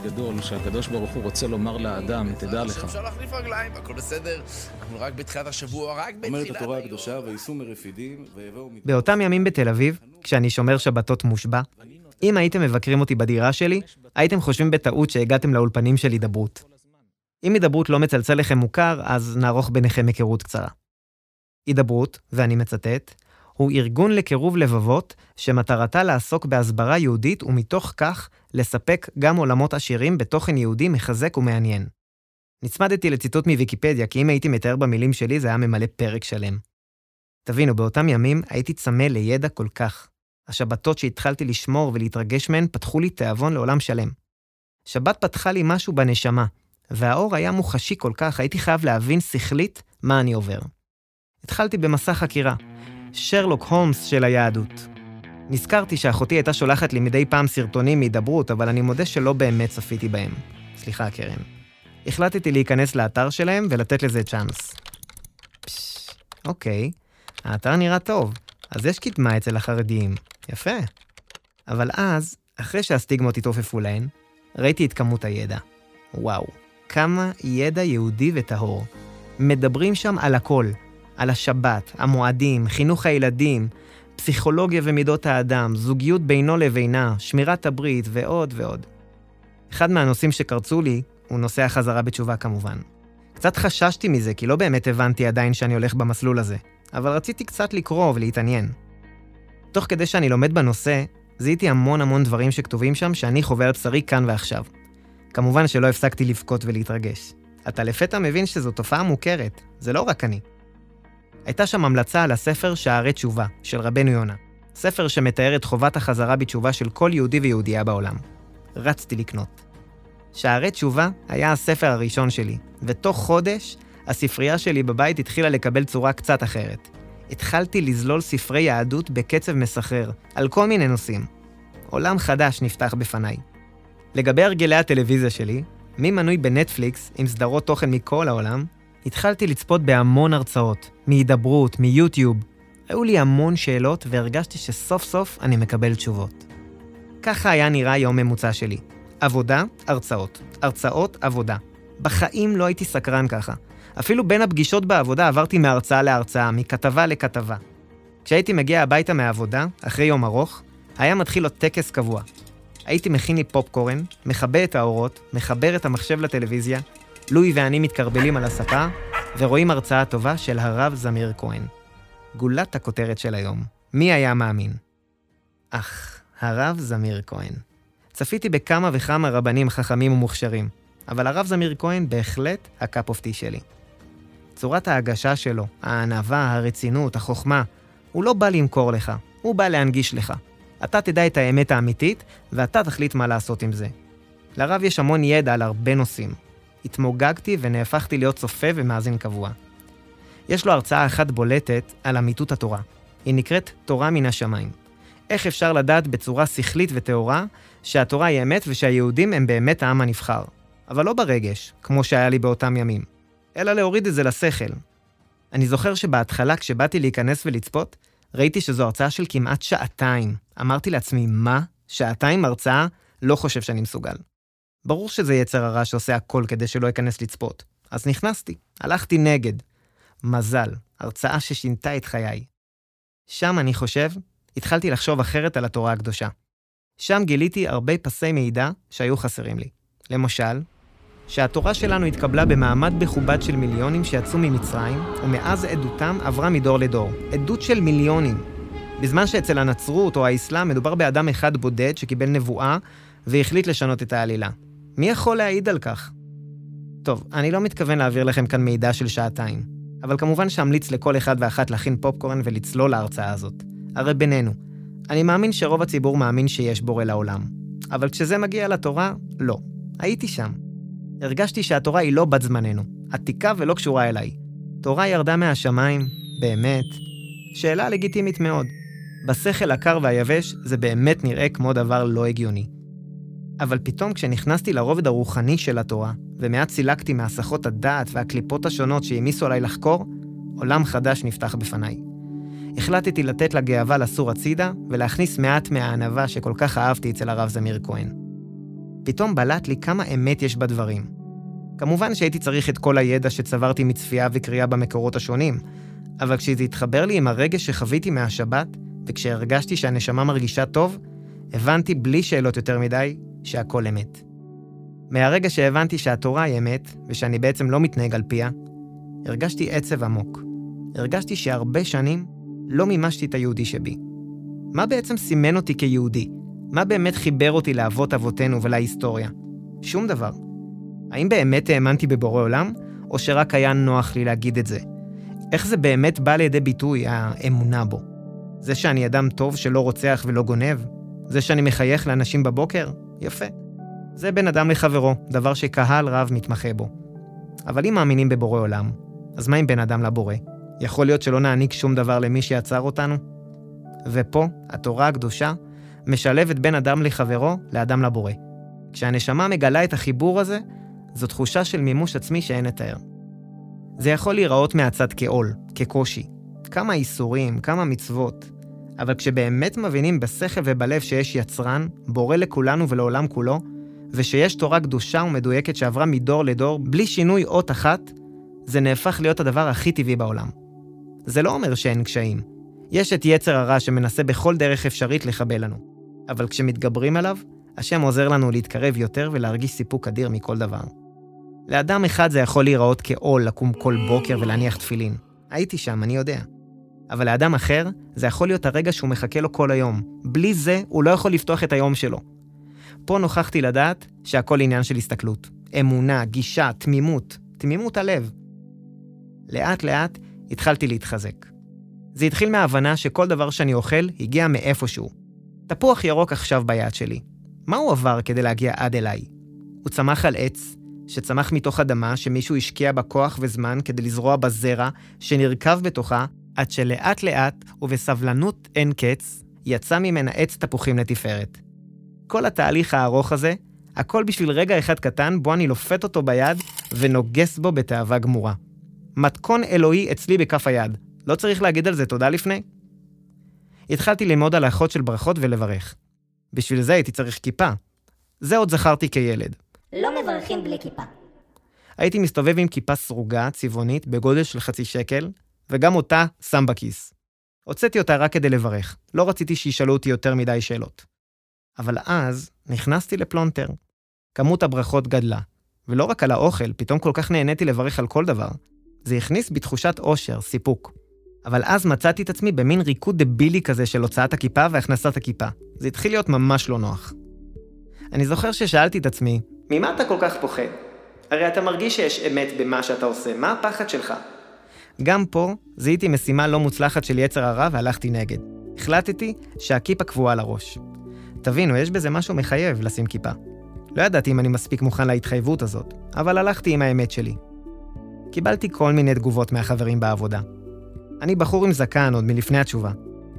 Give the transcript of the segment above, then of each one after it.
בגדול, שהקדוש ברוך הוא רוצה לומר לאדם, תדע לך. אפשר להחליף רגליים, הכל בסדר, אנחנו רק בתחילת השבוע, רק בתחילת אומרת התורה הקדושה, ויישאו מרפידים, ויבואו... באותם ימים בתל אביב, כשאני שומר שבתות מושבע, אם הייתם מבקרים אותי בדירה שלי, הייתם חושבים בטעות שהגעתם לאולפנים של הידברות. אם הידברות לא מצלצל לכם מוכר, אז נערוך ביניכם היכרות קצרה. הידברות, ואני מצטט, הוא ארגון לקירוב לבבות שמטרתה לעסוק בהסברה יהודית ומתוך כך לספק גם עולמות עשירים בתוכן יהודי מחזק ומעניין. נצמדתי לציטוט מוויקיפדיה, כי אם הייתי מתאר במילים שלי זה היה ממלא פרק שלם. תבינו, באותם ימים הייתי צמא לידע כל כך. השבתות שהתחלתי לשמור ולהתרגש מהן פתחו לי תיאבון לעולם שלם. שבת פתחה לי משהו בנשמה, והאור היה מוחשי כל כך, הייתי חייב להבין שכלית מה אני עובר. התחלתי במסע חקירה, שרלוק הולמס של היהדות. נזכרתי שאחותי הייתה שולחת לי מדי פעם סרטונים מהידברות, אבל אני מודה שלא באמת צפיתי בהם. סליחה, קרן. החלטתי להיכנס לאתר שלהם ולתת לזה צ'אנס. פש, אוקיי, האתר נראה טוב, אז יש קדמה אצל החרדיים. יפה. אבל אז, אחרי שהסטיגמות התעופפו להן, ראיתי את כמות הידע. וואו, כמה ידע יהודי וטהור. מדברים שם על הכל, על השבת, המועדים, חינוך הילדים, פסיכולוגיה ומידות האדם, זוגיות בינו לבינה, שמירת הברית ועוד ועוד. אחד מהנושאים שקרצו לי הוא נושא החזרה בתשובה כמובן. קצת חששתי מזה, כי לא באמת הבנתי עדיין שאני הולך במסלול הזה, אבל רציתי קצת לקרוא ולהתעניין. תוך כדי שאני לומד בנושא, זיהיתי המון המון דברים שכתובים שם שאני חווה על בשרי כאן ועכשיו. כמובן שלא הפסקתי לבכות ולהתרגש. אתה לפתע מבין שזו תופעה מוכרת, זה לא רק אני. הייתה שם המלצה על הספר שערי תשובה, של רבנו יונה. ספר שמתאר את חובת החזרה בתשובה של כל יהודי ויהודייה בעולם. רצתי לקנות. שערי תשובה היה הספר הראשון שלי, ותוך חודש הספרייה שלי בבית התחילה לקבל צורה קצת אחרת. התחלתי לזלול ספרי יהדות בקצב מסחרר, על כל מיני נושאים. עולם חדש נפתח בפניי. לגבי הרגלי הטלוויזיה שלי, מי מנוי בנטפליקס עם סדרות תוכן מכל העולם, התחלתי לצפות בהמון הרצאות, מהידברות, מיוטיוב. היו לי המון שאלות והרגשתי שסוף סוף אני מקבל תשובות. ככה היה נראה יום ממוצע שלי. עבודה, הרצאות. הרצאות, עבודה. בחיים לא הייתי סקרן ככה. אפילו בין הפגישות בעבודה עברתי מהרצאה להרצאה, מכתבה לכתבה. כשהייתי מגיע הביתה מהעבודה, אחרי יום ארוך, היה מתחיל עוד טקס קבוע. הייתי מכין לי פופקורן, מכבה את האורות, מחבר את המחשב לטלוויזיה, לואי ואני מתקרבלים על הספה, ורואים הרצאה טובה של הרב זמיר כהן. גולת הכותרת של היום, מי היה מאמין? אך, הרב זמיר כהן. צפיתי בכמה וכמה רבנים חכמים ומוכשרים, אבל הרב זמיר כהן בהחלט ה cup of tea שלי. צורת ההגשה שלו, הענווה, הרצינות, החוכמה, הוא לא בא למכור לך, הוא בא להנגיש לך. אתה תדע את האמת האמיתית, ואתה תחליט מה לעשות עם זה. לרב יש המון ידע על הרבה נושאים. התמוגגתי ונהפכתי להיות צופה ומאזין קבוע. יש לו הרצאה אחת בולטת על אמיתות התורה. היא נקראת תורה מן השמיים. איך אפשר לדעת בצורה שכלית וטהורה שהתורה היא אמת ושהיהודים הם באמת העם הנבחר. אבל לא ברגש, כמו שהיה לי באותם ימים, אלא להוריד את זה לשכל. אני זוכר שבהתחלה, כשבאתי להיכנס ולצפות, ראיתי שזו הרצאה של כמעט שעתיים. אמרתי לעצמי, מה? שעתיים הרצאה? לא חושב שאני מסוגל. ברור שזה יצר הרע שעושה הכל כדי שלא אכנס לצפות. אז נכנסתי, הלכתי נגד. מזל, הרצאה ששינתה את חיי. שם, אני חושב, התחלתי לחשוב אחרת על התורה הקדושה. שם גיליתי הרבה פסי מידע שהיו חסרים לי. למשל, שהתורה שלנו התקבלה במעמד מכובד של מיליונים שיצאו ממצרים, ומאז עדותם עברה מדור לדור. עדות של מיליונים. בזמן שאצל הנצרות או האסלאם מדובר באדם אחד בודד שקיבל נבואה והחליט לשנות את העלילה. מי יכול להעיד על כך? טוב, אני לא מתכוון להעביר לכם כאן מידע של שעתיים, אבל כמובן שאמליץ לכל אחד ואחת להכין פופקורן ולצלול להרצאה הזאת. הרי בינינו, אני מאמין שרוב הציבור מאמין שיש בורא לעולם. אבל כשזה מגיע לתורה, לא. הייתי שם. הרגשתי שהתורה היא לא בת זמננו, עתיקה ולא קשורה אליי. תורה ירדה מהשמיים, באמת. שאלה לגיטימית מאוד. בשכל הקר והיבש זה באמת נראה כמו דבר לא הגיוני. אבל פתאום כשנכנסתי לרובד הרוחני של התורה, ומעט סילקתי מהסחות הדעת והקליפות השונות שהעמיסו עליי לחקור, עולם חדש נפתח בפניי. החלטתי לתת לגאווה לסור הצידה, ולהכניס מעט מהענווה שכל כך אהבתי אצל הרב זמיר כהן. פתאום בלט לי כמה אמת יש בדברים. כמובן שהייתי צריך את כל הידע שצברתי מצפייה וקריאה במקורות השונים, אבל כשזה התחבר לי עם הרגש שחוויתי מהשבת, וכשהרגשתי שהנשמה מרגישה טוב, הבנתי בלי שאלות יותר מדי שהכל אמת. מהרגע שהבנתי שהתורה היא אמת, ושאני בעצם לא מתנהג על פיה, הרגשתי עצב עמוק. הרגשתי שהרבה שנים לא מימשתי את היהודי שבי. מה בעצם סימן אותי כיהודי? מה באמת חיבר אותי לאבות אבותינו ולהיסטוריה? שום דבר. האם באמת האמנתי בבורא עולם, או שרק היה נוח לי להגיד את זה? איך זה באמת בא לידי ביטוי, האמונה בו? זה שאני אדם טוב שלא רוצח ולא גונב? זה שאני מחייך לאנשים בבוקר? יפה. זה בין אדם לחברו, דבר שקהל רב מתמחה בו. אבל אם מאמינים בבורא עולם, אז מה עם בין אדם לבורא? יכול להיות שלא נעניק שום דבר למי שיצר אותנו? ופה, התורה הקדושה משלבת בין אדם לחברו לאדם לבורא. כשהנשמה מגלה את החיבור הזה, זו תחושה של מימוש עצמי שאין לתאר. זה יכול להיראות מהצד כעול, כקושי. כמה איסורים, כמה מצוות. אבל כשבאמת מבינים בשכל ובלב שיש יצרן, בורא לכולנו ולעולם כולו, ושיש תורה קדושה ומדויקת שעברה מדור לדור בלי שינוי אות אחת, זה נהפך להיות הדבר הכי טבעי בעולם. זה לא אומר שאין קשיים. יש את יצר הרע שמנסה בכל דרך אפשרית לחבל לנו. אבל כשמתגברים עליו, השם עוזר לנו להתקרב יותר ולהרגיש סיפוק אדיר מכל דבר. לאדם אחד זה יכול להיראות כעול לקום כל בוקר ולהניח תפילין. הייתי שם, אני יודע. אבל לאדם אחר, זה יכול להיות הרגע שהוא מחכה לו כל היום. בלי זה, הוא לא יכול לפתוח את היום שלו. פה נוכחתי לדעת שהכל עניין של הסתכלות. אמונה, גישה, תמימות, תמימות הלב. לאט לאט התחלתי להתחזק. זה התחיל מההבנה שכל דבר שאני אוכל הגיע מאיפשהו. תפוח ירוק עכשיו ביד שלי. מה הוא עבר כדי להגיע עד אליי? הוא צמח על עץ, שצמח מתוך אדמה שמישהו השקיע בה כוח וזמן כדי לזרוע בה זרע, שנרקב בתוכה, עד שלאט לאט ובסבלנות אין קץ, יצא ממנה עץ תפוחים לתפארת. כל התהליך הארוך הזה, הכל בשביל רגע אחד קטן בו אני לופת אותו ביד ונוגס בו בתאווה גמורה. מתכון אלוהי אצלי בכף היד. לא צריך להגיד על זה תודה לפני? התחלתי ללמוד הלכות של ברכות ולברך. בשביל זה הייתי צריך כיפה. זה עוד זכרתי כילד. לא מברכים בלי כיפה. הייתי מסתובב עם כיפה סרוגה, צבעונית, בגודל של חצי שקל, וגם אותה שם בכיס. הוצאתי אותה רק כדי לברך. לא רציתי שישאלו אותי יותר מדי שאלות. אבל אז נכנסתי לפלונטר. כמות הברכות גדלה. ולא רק על האוכל, פתאום כל כך נהניתי לברך על כל דבר. זה הכניס בי תחושת אושר, סיפוק. אבל אז מצאתי את עצמי במין ריקוד דבילי כזה של הוצאת הכיפה והכנסת הכיפה. זה התחיל להיות ממש לא נוח. אני זוכר ששאלתי את עצמי, ממה אתה כל כך פוחד? הרי אתה מרגיש שיש אמת במה שאתה עושה, מה הפחד שלך? גם פה זיהיתי משימה לא מוצלחת של יצר הרע והלכתי נגד. החלטתי שהכיפה קבועה על הראש. תבינו, יש בזה משהו מחייב לשים כיפה. לא ידעתי אם אני מספיק מוכן להתחייבות הזאת, אבל הלכתי עם האמת שלי. קיבלתי כל מיני תגובות מהחברים בעבודה. אני בחור עם זקן עוד מלפני התשובה.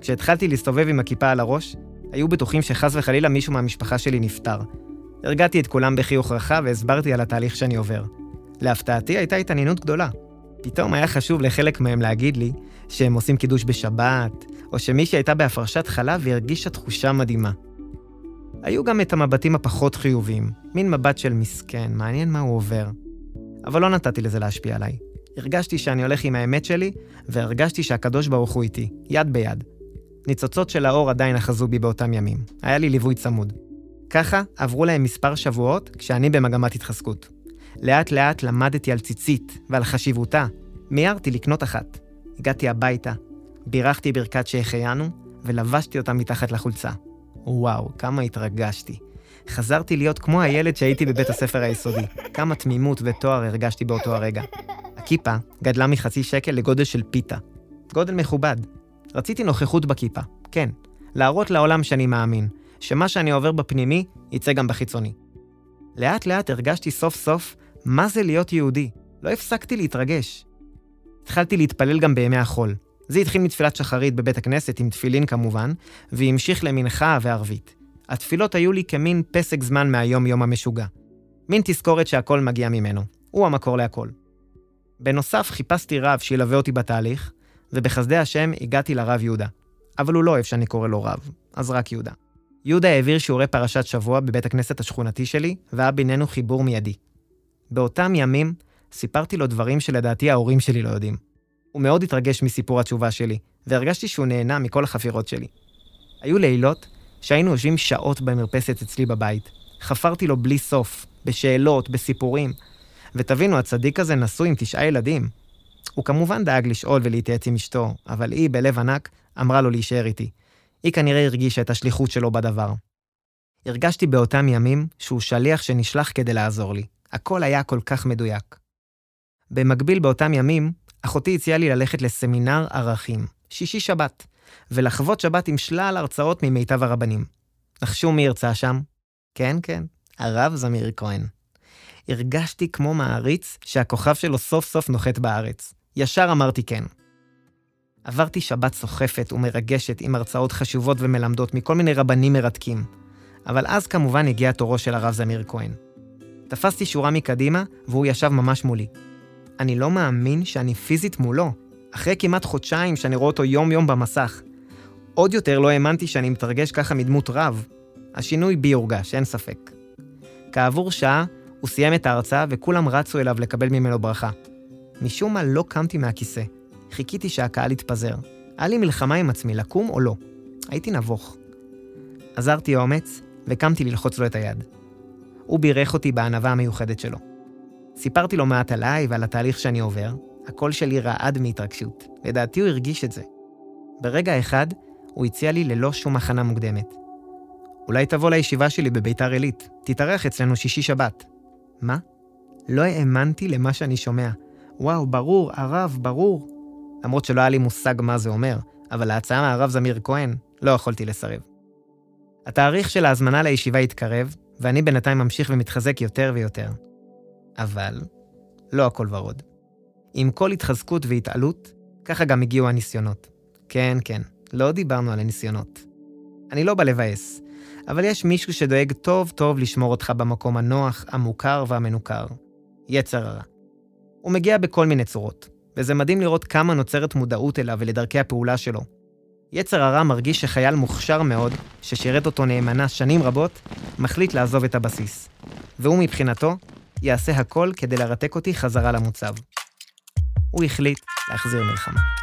כשהתחלתי להסתובב עם הכיפה על הראש, היו בטוחים שחס וחלילה מישהו מהמשפחה שלי נפטר. הרגעתי את כולם בחיוך רחב והסברתי על התהליך שאני עובר. להפתעתי הייתה התעניינות גדולה. פתאום היה חשוב לחלק מהם להגיד לי שהם עושים קידוש בשבת, או שמישהי הייתה בהפרשת חלב והרגישה תחושה מדהימה. היו גם את המבטים הפחות חיוביים, מין מבט של מסכן, מעניין מה הוא עובר. אבל לא נתתי לזה להשפיע עליי. הרגשתי שאני הולך עם האמת שלי, והרגשתי שהקדוש ברוך הוא איתי, יד ביד. ניצוצות של האור עדיין אחזו בי באותם ימים. היה לי ליווי צמוד. ככה עברו להם מספר שבועות כשאני במגמת התחזקות. לאט לאט למדתי על ציצית ועל חשיבותה. מיהרתי לקנות אחת. הגעתי הביתה, בירכתי ברכת שהחיינו, ולבשתי אותה מתחת לחולצה. וואו, כמה התרגשתי. חזרתי להיות כמו הילד שהייתי בבית הספר היסודי. כמה תמימות ותואר הרגשתי באותו הרגע. הכיפה גדלה מחצי שקל לגודל של פיתה. גודל מכובד. רציתי נוכחות בכיפה, כן. להראות לעולם שאני מאמין, שמה שאני עובר בפנימי, יצא גם בחיצוני. לאט לאט הרגשתי סוף סוף מה זה להיות יהודי. לא הפסקתי להתרגש. התחלתי להתפלל גם בימי החול. זה התחיל מתפילת שחרית בבית הכנסת, עם תפילין כמובן, והמשיך למנחה וערבית. התפילות היו לי כמין פסק זמן מהיום-יום המשוגע. מין תזכורת שהכל מגיע ממנו. הוא המקור להכל. בנוסף, חיפשתי רב שילווה אותי בתהליך, ובחסדי השם הגעתי לרב יהודה. אבל הוא לא אוהב שאני קורא לו רב, אז רק יהודה. יהודה העביר שיעורי פרשת שבוע בבית הכנסת השכונתי שלי, והיה בינינו חיבור מיידי. באותם ימים סיפרתי לו דברים שלדעתי ההורים שלי לא יודעים. הוא מאוד התרגש מסיפור התשובה שלי, והרגשתי שהוא נהנה מכל החפירות שלי. היו לילות שהיינו יושבים שעות במרפסת אצלי בבית. חפרתי לו בלי סוף, בשאלות, בסיפורים. ותבינו, הצדיק הזה נשוי עם תשעה ילדים. הוא כמובן דאג לשאול ולהתייעץ עם אשתו, אבל היא, בלב ענק, אמרה לו להישאר איתי. היא כנראה הרגישה את השליחות שלו בדבר. הרגשתי באותם ימים שהוא שליח שנשלח כדי לעזור לי. הכל היה כל כך מדויק. במקביל באותם ימים, אחותי הציעה לי ללכת לסמינר ערכים, שישי שבת, ולחוות שבת עם שלל הרצאות ממיטב הרבנים. נחשו מי הרצה שם? כן, כן, הרב זמיר כהן. הרגשתי כמו מעריץ שהכוכב שלו סוף סוף נוחת בארץ. ישר אמרתי כן. עברתי שבת סוחפת ומרגשת עם הרצאות חשובות ומלמדות מכל מיני רבנים מרתקים. אבל אז כמובן הגיע תורו של הרב זמיר כהן. תפסתי שורה מקדימה, והוא ישב ממש מולי. אני לא מאמין שאני פיזית מולו, אחרי כמעט חודשיים שאני רואה אותו יום-יום במסך. עוד יותר לא האמנתי שאני מתרגש ככה מדמות רב. השינוי בי הורגש, אין ספק. כעבור שעה, הוא סיים את ההרצאה וכולם רצו אליו לקבל ממנו ברכה. משום מה לא קמתי מהכיסא. חיכיתי שהקהל יתפזר. היה לי מלחמה עם עצמי, לקום או לא. הייתי נבוך. עזרתי אומץ, וקמתי ללחוץ לו את היד. הוא בירך אותי בענווה המיוחדת שלו. סיפרתי לו מעט עליי ועל התהליך שאני עובר, הקול שלי רעד מהתרגשות. לדעתי הוא הרגיש את זה. ברגע אחד, הוא הציע לי ללא שום הכנה מוקדמת. אולי תבוא לישיבה שלי בביתר עילית, תתארח אצלנו שישי-שבת. מה? לא האמנתי למה שאני שומע. וואו, ברור, הרב, ברור. למרות שלא היה לי מושג מה זה אומר, אבל להצעה מהרב זמיר כהן לא יכולתי לסרב. התאריך של ההזמנה לישיבה התקרב, ואני בינתיים ממשיך ומתחזק יותר ויותר. אבל לא הכל ורוד. עם כל התחזקות והתעלות, ככה גם הגיעו הניסיונות. כן, כן, לא דיברנו על הניסיונות. אני לא בא לבאס, אבל יש מישהו שדואג טוב טוב לשמור אותך במקום הנוח, המוכר והמנוכר. יצר הרע. הוא מגיע בכל מיני צורות, וזה מדהים לראות כמה נוצרת מודעות אליו ולדרכי הפעולה שלו. יצר הרע מרגיש שחייל מוכשר מאוד, ששירת אותו נאמנה שנים רבות, מחליט לעזוב את הבסיס. והוא מבחינתו, יעשה הכל כדי לרתק אותי חזרה למוצב. הוא החליט להחזיר מלחמה.